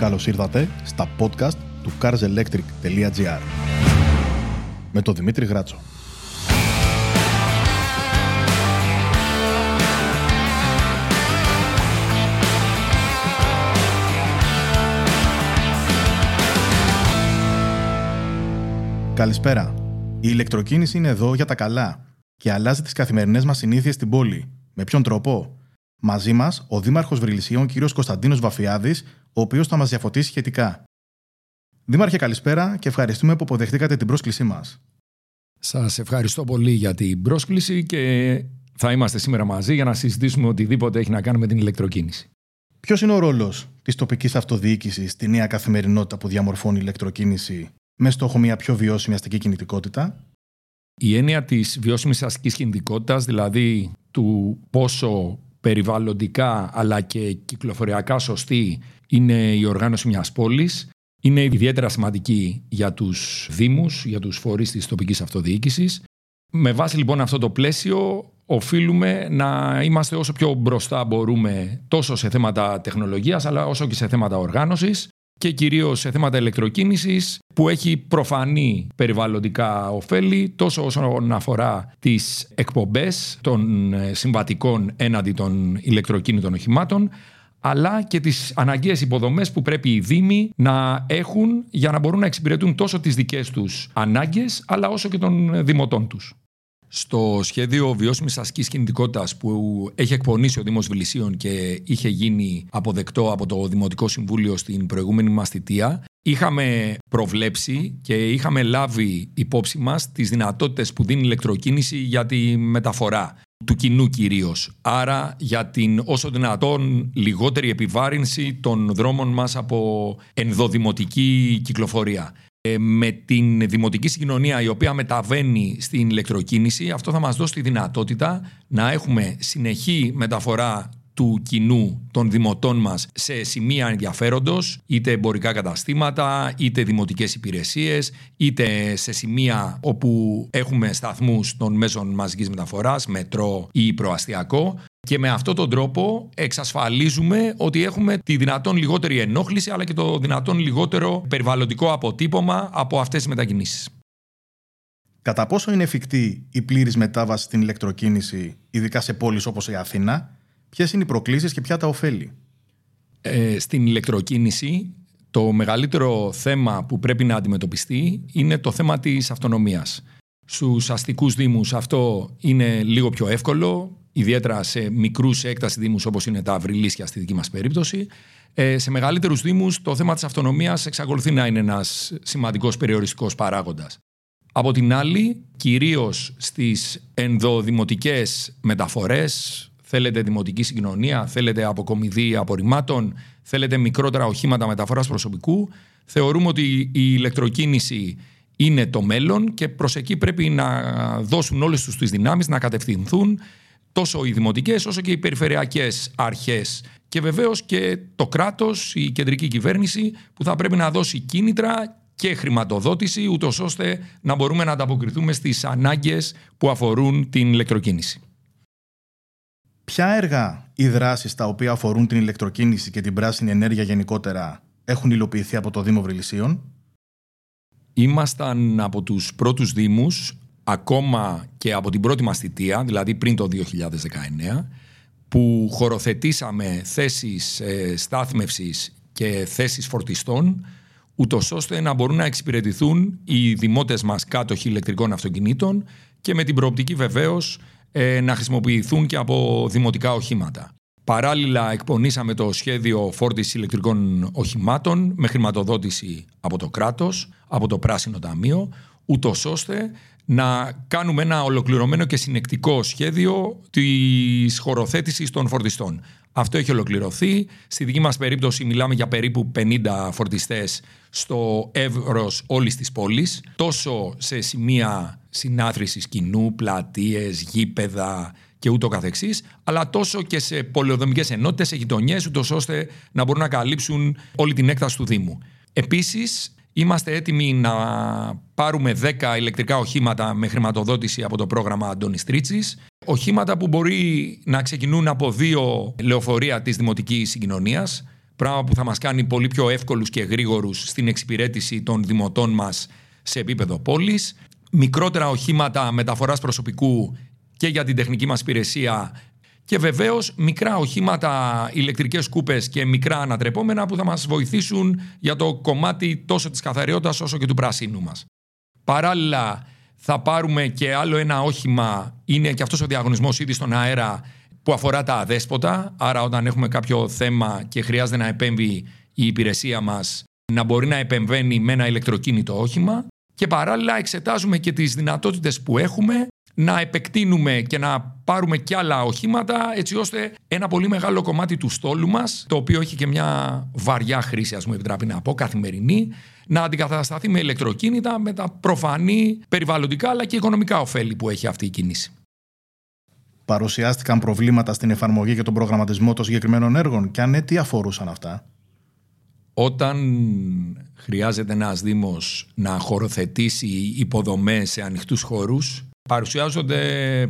Καλώς ήρθατε στα podcast του carselectric.gr με τον Δημήτρη Γράτσο. Καλησπέρα. Η ηλεκτροκίνηση είναι εδώ για τα καλά και αλλάζει τις καθημερινές μας συνήθειες στην πόλη. Με ποιον τρόπο; Μαζί μας ο Δήμαρχος Βρυλισίων, κ. Κωνσταντίνος Βαφιάδης, ο οποίος θα μας διαφωτίσει σχετικά. Δήμαρχε, καλησπέρα και ευχαριστούμε που αποδεχτήκατε την πρόσκλησή μας. Σας ευχαριστώ πολύ για την πρόσκληση και θα είμαστε σήμερα μαζί για να συζητήσουμε οτιδήποτε έχει να κάνει με την ηλεκτροκίνηση. Ποιος είναι ο ρόλος της τοπικής αυτοδιοίκησης στη νέα καθημερινότητα που διαμορφώνει η ηλεκτροκίνηση με στόχο μια πιο βιώσιμη αστική κινητικότητα; Η έννοια της βιώσιμης αστικής κινητικότητας, δηλαδή του πόσο περιβαλλοντικά αλλά και κυκλοφοριακά σωστή είναι η οργάνωση μιας πόλης. Είναι ιδιαίτερα σημαντική για τους δήμους, για τους φορείς της τοπικής αυτοδιοίκησης. Με βάση λοιπόν αυτό το πλαίσιο οφείλουμε να είμαστε όσο πιο μπροστά μπορούμε τόσο σε θέματα τεχνολογίας αλλά όσο και σε θέματα οργάνωσης και κυρίως σε θέματα ηλεκτροκίνησης που έχει προφανή περιβαλλοντικά ωφέλη τόσο όσον αφορά τις εκπομπές των ε, συμβατικών έναντι των ηλεκτροκίνητων οχημάτων αλλά και τις αναγκαίες υποδομές που πρέπει οι Δήμοι να έχουν για να μπορούν να εξυπηρετούν τόσο τις δικές τους ανάγκες αλλά όσο και των δημοτών τους. Στο σχέδιο βιώσιμης ασκής κινητικότητας που έχει εκπονήσει ο Δήμος Βηλισίων και είχε γίνει αποδεκτό από το Δημοτικό Συμβούλιο στην προηγούμενη μας θητεία, είχαμε προβλέψει και είχαμε λάβει υπόψη μας τις δυνατότητες που δίνει η ηλεκτροκίνηση για τη μεταφορά του κοινού κυρίως. Άρα για την όσο δυνατόν λιγότερη επιβάρυνση των δρόμων μας από ενδοδημοτική κυκλοφορία. Ε, με την δημοτική συγκοινωνία η οποία μεταβαίνει στην ηλεκτροκίνηση, αυτό θα μας δώσει τη δυνατότητα να έχουμε συνεχή μεταφορά του κοινού των δημοτών μας σε σημεία ενδιαφέροντος, είτε εμπορικά καταστήματα, είτε δημοτικές υπηρεσίες, είτε σε σημεία όπου έχουμε σταθμούς των μέσων μαζικής μεταφοράς, μετρό ή προαστιακό, και με αυτόν τον τρόπο εξασφαλίζουμε ότι έχουμε τη δυνατόν λιγότερη ενόχληση αλλά και το δυνατόν λιγότερο περιβαλλοντικό αποτύπωμα από αυτές τις μετακινήσεις. Κατά πόσο είναι εφικτή η πλήρης μετάβαση στην ηλεκτροκίνηση, ειδικά σε πόλεις όπως η Αθήνα, ποιες είναι οι προκλήσεις και ποια τα ωφέλη; Ε, στην ηλεκτροκίνηση το μεγαλύτερο θέμα που πρέπει να αντιμετωπιστεί είναι το θέμα της αυτονομίας. Στους αστικούς δήμους αυτό είναι λίγο πιο εύκολο, ιδιαίτερα σε μικρούς έκταση Δήμους όπως είναι τα Αυριλίσια στη δική μας περίπτωση. Ε, σε μεγαλύτερους Δήμους το θέμα της αυτονομίας εξακολουθεί να είναι ένας σημαντικός περιοριστικός παράγοντας. Από την άλλη, κυρίως στις ενδοδημοτικές μεταφορές, θέλετε δημοτική συγκοινωνία, θέλετε αποκομιδή απορριμμάτων, θέλετε μικρότερα οχήματα μεταφοράς προσωπικού, θεωρούμε ότι η ηλεκτροκίνηση είναι το μέλλον και προς εκεί πρέπει να δώσουν όλες τους τις δυνάμεις να κατευθυνθούν τόσο οι δημοτικές όσο και οι περιφερειακές αρχές και βεβαίως και το κράτος, η κεντρική κυβέρνηση που θα πρέπει να δώσει κίνητρα και χρηματοδότηση ούτως ώστε να μπορούμε να ανταποκριθούμε στις ανάγκες που αφορούν την ηλεκτροκίνηση. Ποια έργα ή δράσεις τα οποία αφορούν την ηλεκτροκίνηση και την πράσινη ενέργεια γενικότερα έχουν υλοποιηθεί από το Δήμο Βρυλισίων; Ήμασταν από τους πρώτους Δήμους ακόμα και από την πρώτη μας θητεία, δηλαδή πριν το 2019, που χωροθετήσαμε θέσεις ε, στάθμευσης και θέσεις φορτιστών, ούτως ώστε να μπορούν να εξυπηρετηθούν οι δημότες μας κάτοχοι ηλεκτρικών αυτοκινήτων και με την προοπτική βεβαίως ε, να χρησιμοποιηθούν και από δημοτικά οχήματα. Παράλληλα εκπονήσαμε το σχέδιο φόρτισης ηλεκτρικών οχημάτων με χρηματοδότηση από το κράτος, από το Πράσινο Ταμείο, ούτως ώστε να κάνουμε ένα ολοκληρωμένο και συνεκτικό σχέδιο της χωροθέτησης των φορτιστών. Αυτό έχει ολοκληρωθεί. Στη δική μας περίπτωση μιλάμε για περίπου 50 φορτιστές στο εύρος όλης της πόλης, τόσο σε σημεία συνάθρησης κοινού, πλατείες, γήπεδα και ούτω καθεξής, αλλά τόσο και σε πολεοδομικές ενότητες, σε γειτονιές, ούτως ώστε να μπορούν να καλύψουν όλη την έκταση του Δήμου. Επίσης, Είμαστε έτοιμοι να πάρουμε 10 ηλεκτρικά οχήματα με χρηματοδότηση από το πρόγραμμα Αντώνης Τρίτσι. Οχήματα που μπορεί να ξεκινούν από δύο λεωφορεία της δημοτικής συγκοινωνίας, πράγμα που θα μας κάνει πολύ πιο εύκολους και γρήγορους στην εξυπηρέτηση των δημοτών μας σε επίπεδο πόλης. Μικρότερα οχήματα μεταφοράς προσωπικού και για την τεχνική μας υπηρεσία και βεβαίως μικρά οχήματα, ηλεκτρικές κούπες και μικρά ανατρεπόμενα που θα μας βοηθήσουν για το κομμάτι τόσο της καθαριότητας όσο και του πράσινου μας. Παράλληλα, θα πάρουμε και άλλο ένα όχημα, είναι και αυτός ο διαγωνισμός ήδη στον αέρα που αφορά τα αδέσποτα. Άρα, όταν έχουμε κάποιο θέμα και χρειάζεται να επέμβει η υπηρεσία μας, να μπορεί να επεμβαίνει με ένα ηλεκτροκίνητο όχημα. Και παράλληλα, εξετάζουμε και τις δυνατότητες που έχουμε να επεκτείνουμε και να πάρουμε κι άλλα οχήματα έτσι ώστε ένα πολύ μεγάλο κομμάτι του στόλου μας το οποίο έχει και μια βαριά χρήση ας μου επιτράπει να πω καθημερινή να αντικατασταθεί με ηλεκτροκίνητα με τα προφανή περιβαλλοντικά αλλά και οικονομικά ωφέλη που έχει αυτή η κίνηση. Παρουσιάστηκαν προβλήματα στην εφαρμογή και τον προγραμματισμό των συγκεκριμένων έργων και αν ναι, τι αφορούσαν αυτά; Όταν χρειάζεται ένας Δήμος να χωροθετήσει υποδομές σε ανοιχτούς χώρους παρουσιάζονται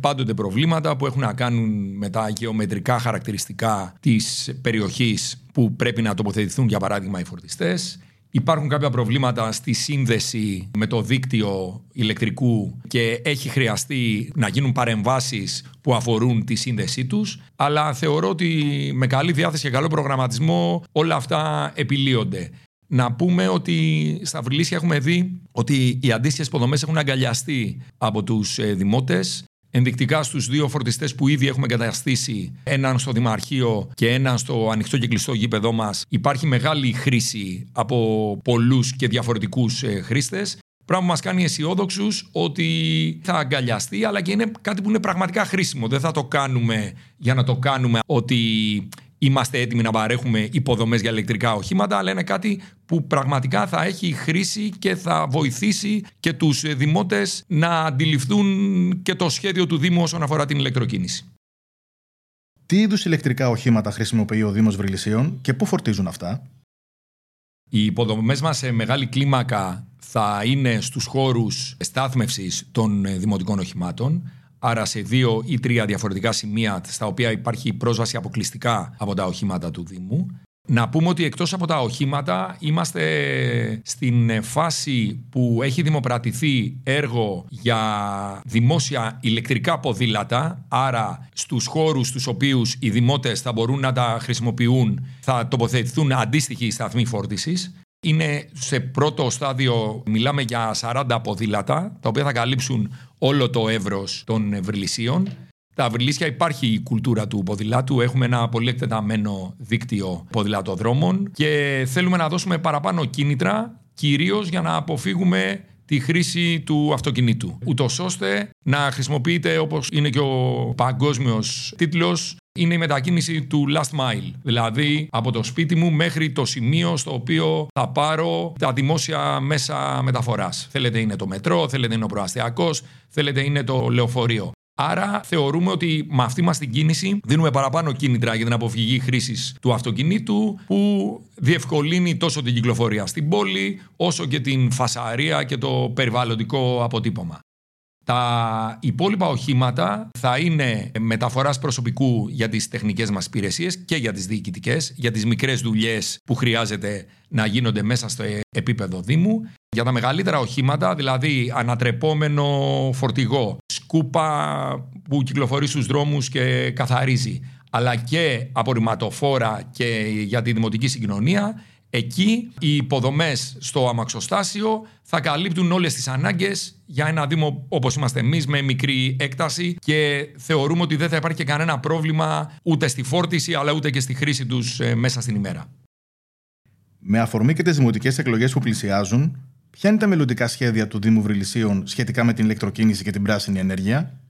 πάντοτε προβλήματα που έχουν να κάνουν με τα γεωμετρικά χαρακτηριστικά της περιοχής που πρέπει να τοποθετηθούν για παράδειγμα οι φορτιστές. Υπάρχουν κάποια προβλήματα στη σύνδεση με το δίκτυο ηλεκτρικού και έχει χρειαστεί να γίνουν παρεμβάσεις που αφορούν τη σύνδεσή τους. Αλλά θεωρώ ότι με καλή διάθεση και καλό προγραμματισμό όλα αυτά επιλύονται. Να πούμε ότι στα Βρυλίσια έχουμε δει ότι οι αντίστοιχες υποδομές έχουν αγκαλιαστεί από τους ε, δημότες. Ενδεικτικά στους δύο φορτιστές που ήδη έχουμε εγκαταστήσει, έναν στο Δημαρχείο και έναν στο ανοιχτό και κλειστό γήπεδό μας, υπάρχει μεγάλη χρήση από πολλούς και διαφορετικούς ε, χρήστες. Πράγμα που μας κάνει αισιόδοξους ότι θα αγκαλιαστεί, αλλά και είναι κάτι που είναι πραγματικά χρήσιμο. Δεν θα το κάνουμε για να το κάνουμε ότι είμαστε έτοιμοι να παρέχουμε υποδομές για ηλεκτρικά οχήματα, αλλά είναι κάτι που πραγματικά θα έχει χρήση και θα βοηθήσει και τους δημότες να αντιληφθούν και το σχέδιο του Δήμου όσον αφορά την ηλεκτροκίνηση. Τι είδους ηλεκτρικά οχήματα χρησιμοποιεί ο Δήμος Βρυλισίων και πού φορτίζουν αυτά; Οι υποδομές μας σε μεγάλη κλίμακα θα είναι στους χώρους στάθμευσης των δημοτικών οχημάτων άρα σε δύο ή τρία διαφορετικά σημεία στα οποία υπάρχει πρόσβαση αποκλειστικά από τα οχήματα του Δήμου. Να πούμε ότι εκτός από τα οχήματα είμαστε στην φάση που έχει δημοπρατηθεί έργο για δημόσια ηλεκτρικά ποδήλατα, άρα στους χώρους στους οποίους οι δημότες θα μπορούν να τα χρησιμοποιούν θα τοποθετηθούν αντίστοιχοι σταθμοί φόρτισης. Είναι σε πρώτο στάδιο, μιλάμε για 40 ποδήλατα, τα οποία θα καλύψουν όλο το εύρος των βρυλισίων. Τα βρυλίσια υπάρχει η κουλτούρα του ποδηλάτου. Έχουμε ένα πολύ εκτεταμένο δίκτυο ποδηλατοδρόμων και θέλουμε να δώσουμε παραπάνω κίνητρα, κυρίως για να αποφύγουμε τη χρήση του αυτοκινήτου. Ούτως ώστε να χρησιμοποιείται, όπως είναι και ο παγκόσμιος τίτλος, είναι η μετακίνηση του last mile. Δηλαδή από το σπίτι μου μέχρι το σημείο στο οποίο θα πάρω τα δημόσια μέσα μεταφοράς. Θέλετε είναι το μετρό, θέλετε είναι ο προαστιακός, θέλετε είναι το λεωφορείο. Άρα θεωρούμε ότι με αυτή μας την κίνηση δίνουμε παραπάνω κίνητρα για την αποφυγή χρήσης του αυτοκινήτου που διευκολύνει τόσο την κυκλοφορία στην πόλη όσο και την φασαρία και το περιβαλλοντικό αποτύπωμα. Τα υπόλοιπα οχήματα θα είναι μεταφοράς προσωπικού για τις τεχνικές μας υπηρεσίες και για τις διοικητικές, για τις μικρές δουλειές που χρειάζεται να γίνονται μέσα στο επίπεδο Δήμου. Για τα μεγαλύτερα οχήματα, δηλαδή ανατρεπόμενο φορτηγό, σκούπα που κυκλοφορεί στους δρόμους και καθαρίζει, αλλά και απορριμματοφόρα και για τη δημοτική συγκοινωνία, Εκεί οι υποδομές στο αμαξοστάσιο θα καλύπτουν όλες τις ανάγκες για ένα Δήμο όπως είμαστε εμείς με μικρή έκταση και θεωρούμε ότι δεν θα υπάρχει και κανένα πρόβλημα ούτε στη φόρτιση αλλά ούτε και στη χρήση τους ε, μέσα στην ημέρα. Με αφορμή και τις δημοτικές εκλογές που πλησιάζουν, ποια είναι τα μελλοντικά σχέδια του Δήμου Βρυλισίων σχετικά με την ηλεκτροκίνηση και την πράσινη ενέργεια;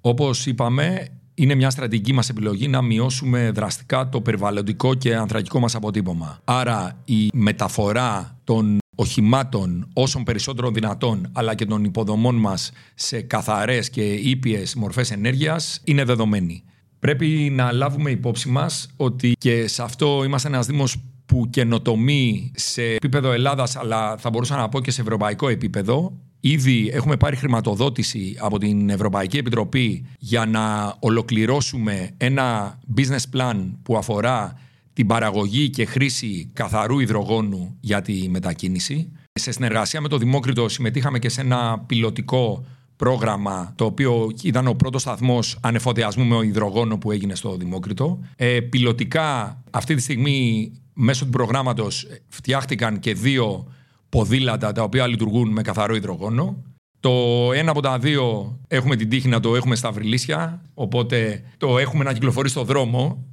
Όπως είπαμε, είναι μια στρατηγική μας επιλογή να μειώσουμε δραστικά το περιβαλλοντικό και ανθρακικό μας αποτύπωμα. Άρα η μεταφορά των οχημάτων όσων περισσότερο δυνατόν αλλά και των υποδομών μας σε καθαρές και ήπιες μορφές ενέργειας είναι δεδομένη. Πρέπει να λάβουμε υπόψη μας ότι και σε αυτό είμαστε ένας Δήμος που καινοτομεί σε επίπεδο Ελλάδας αλλά θα μπορούσα να πω και σε ευρωπαϊκό επίπεδο Ήδη έχουμε πάρει χρηματοδότηση από την Ευρωπαϊκή Επιτροπή για να ολοκληρώσουμε ένα business plan που αφορά την παραγωγή και χρήση καθαρού υδρογόνου για τη μετακίνηση. Σε συνεργασία με το Δημόκριτο συμμετείχαμε και σε ένα πιλωτικό πρόγραμμα το οποίο ήταν ο πρώτος σταθμός ανεφοδιασμού με υδρογόνο που έγινε στο Δημόκριτο. Ε, πιλωτικά αυτή τη στιγμή μέσω του προγράμματος φτιάχτηκαν και δύο ποδήλατα τα οποία λειτουργούν με καθαρό υδρογόνο. Το ένα από τα δύο έχουμε την τύχη να το έχουμε στα βρυλίσια, οπότε το έχουμε να κυκλοφορεί στο δρόμο.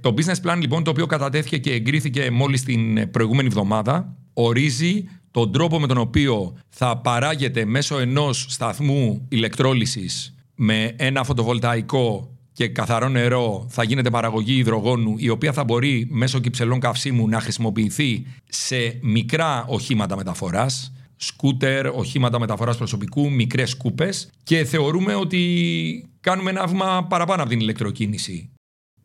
Το business plan λοιπόν το οποίο κατατέθηκε και εγκρίθηκε μόλις την προηγούμενη εβδομάδα ορίζει τον τρόπο με τον οποίο θα παράγεται μέσω ενός σταθμού ηλεκτρόλυσης με ένα φωτοβολταϊκό και καθαρό νερό θα γίνεται παραγωγή υδρογόνου η οποία θα μπορεί μέσω κυψελών καυσίμου να χρησιμοποιηθεί σε μικρά οχήματα μεταφοράς σκούτερ, οχήματα μεταφοράς προσωπικού, μικρές σκούπες και θεωρούμε ότι κάνουμε ένα βήμα παραπάνω από την ηλεκτροκίνηση.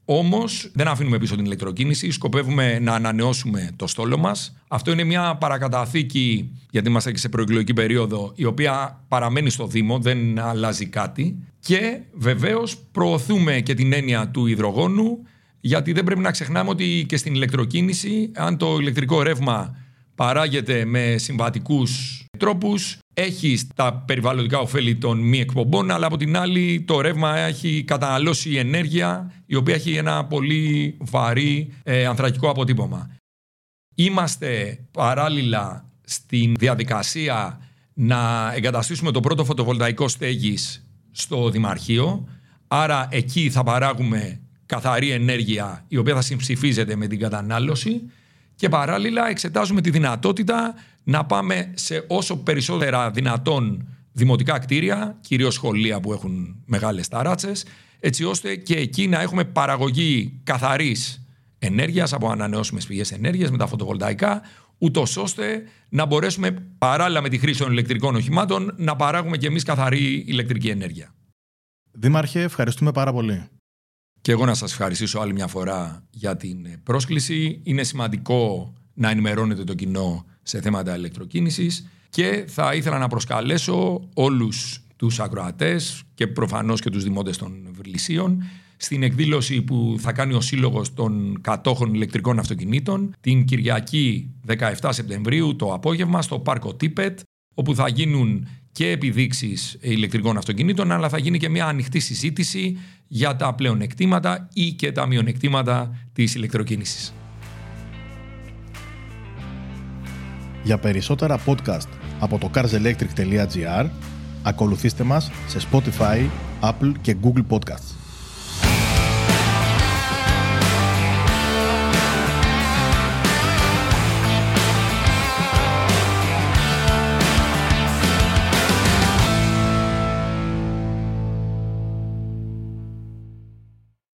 Όμως δεν αφήνουμε πίσω την ηλεκτροκίνηση. Σκοπεύουμε να ανανεώσουμε το στόλο μας. Αυτό είναι μια παρακαταθήκη, γιατί είμαστε και σε προεκλογική περίοδο, η οποία παραμένει στο Δήμο, δεν αλλάζει κάτι. Και βεβαίως προωθούμε και την έννοια του υδρογόνου, γιατί δεν πρέπει να ξεχνάμε ότι και στην ηλεκτροκίνηση, αν το ηλεκτρικό ρεύμα παράγεται με συμβατικούς τρόπους, έχει τα περιβαλλοντικά ωφέλη των μη εκπομπών, αλλά από την άλλη το ρεύμα έχει καταναλώσει ενέργεια η οποία έχει ένα πολύ βαρύ ε, ανθρακικό αποτύπωμα. Είμαστε παράλληλα στην διαδικασία να εγκαταστήσουμε το πρώτο φωτοβολταϊκό στέγης στο Δημαρχείο, άρα εκεί θα παράγουμε καθαρή ενέργεια η οποία θα συμψηφίζεται με την κατανάλωση και παράλληλα εξετάζουμε τη δυνατότητα να πάμε σε όσο περισσότερα δυνατόν δημοτικά κτίρια, κυρίως σχολεία που έχουν μεγάλες ταράτσες, έτσι ώστε και εκεί να έχουμε παραγωγή καθαρής ενέργειας από ανανεώσιμες πηγές ενέργειας με τα φωτοβολταϊκά, ούτως ώστε να μπορέσουμε παράλληλα με τη χρήση των ηλεκτρικών οχημάτων να παράγουμε και εμείς καθαρή ηλεκτρική ενέργεια. Δήμαρχε, ευχαριστούμε πάρα πολύ. Και εγώ να σας ευχαριστήσω άλλη μια φορά για την πρόσκληση. Είναι σημαντικό να ενημερώνετε το κοινό σε θέματα ηλεκτροκίνησης και θα ήθελα να προσκαλέσω όλους τους ακροατές και προφανώς και τους δημότες των Βρυλισίων στην εκδήλωση που θα κάνει ο Σύλλογος των Κατόχων Ηλεκτρικών Αυτοκινήτων την Κυριακή 17 Σεπτεμβρίου το απόγευμα στο Πάρκο Τίπετ όπου θα γίνουν και επιδείξεις ηλεκτρικών αυτοκινήτων αλλά θα γίνει και μια ανοιχτή συζήτηση για τα πλεονεκτήματα ή και τα μειονεκτήματα της ηλεκτροκίνησης. Για περισσότερα podcast από το carselectric.gr ακολουθήστε μας σε Spotify, Apple και Google Podcasts.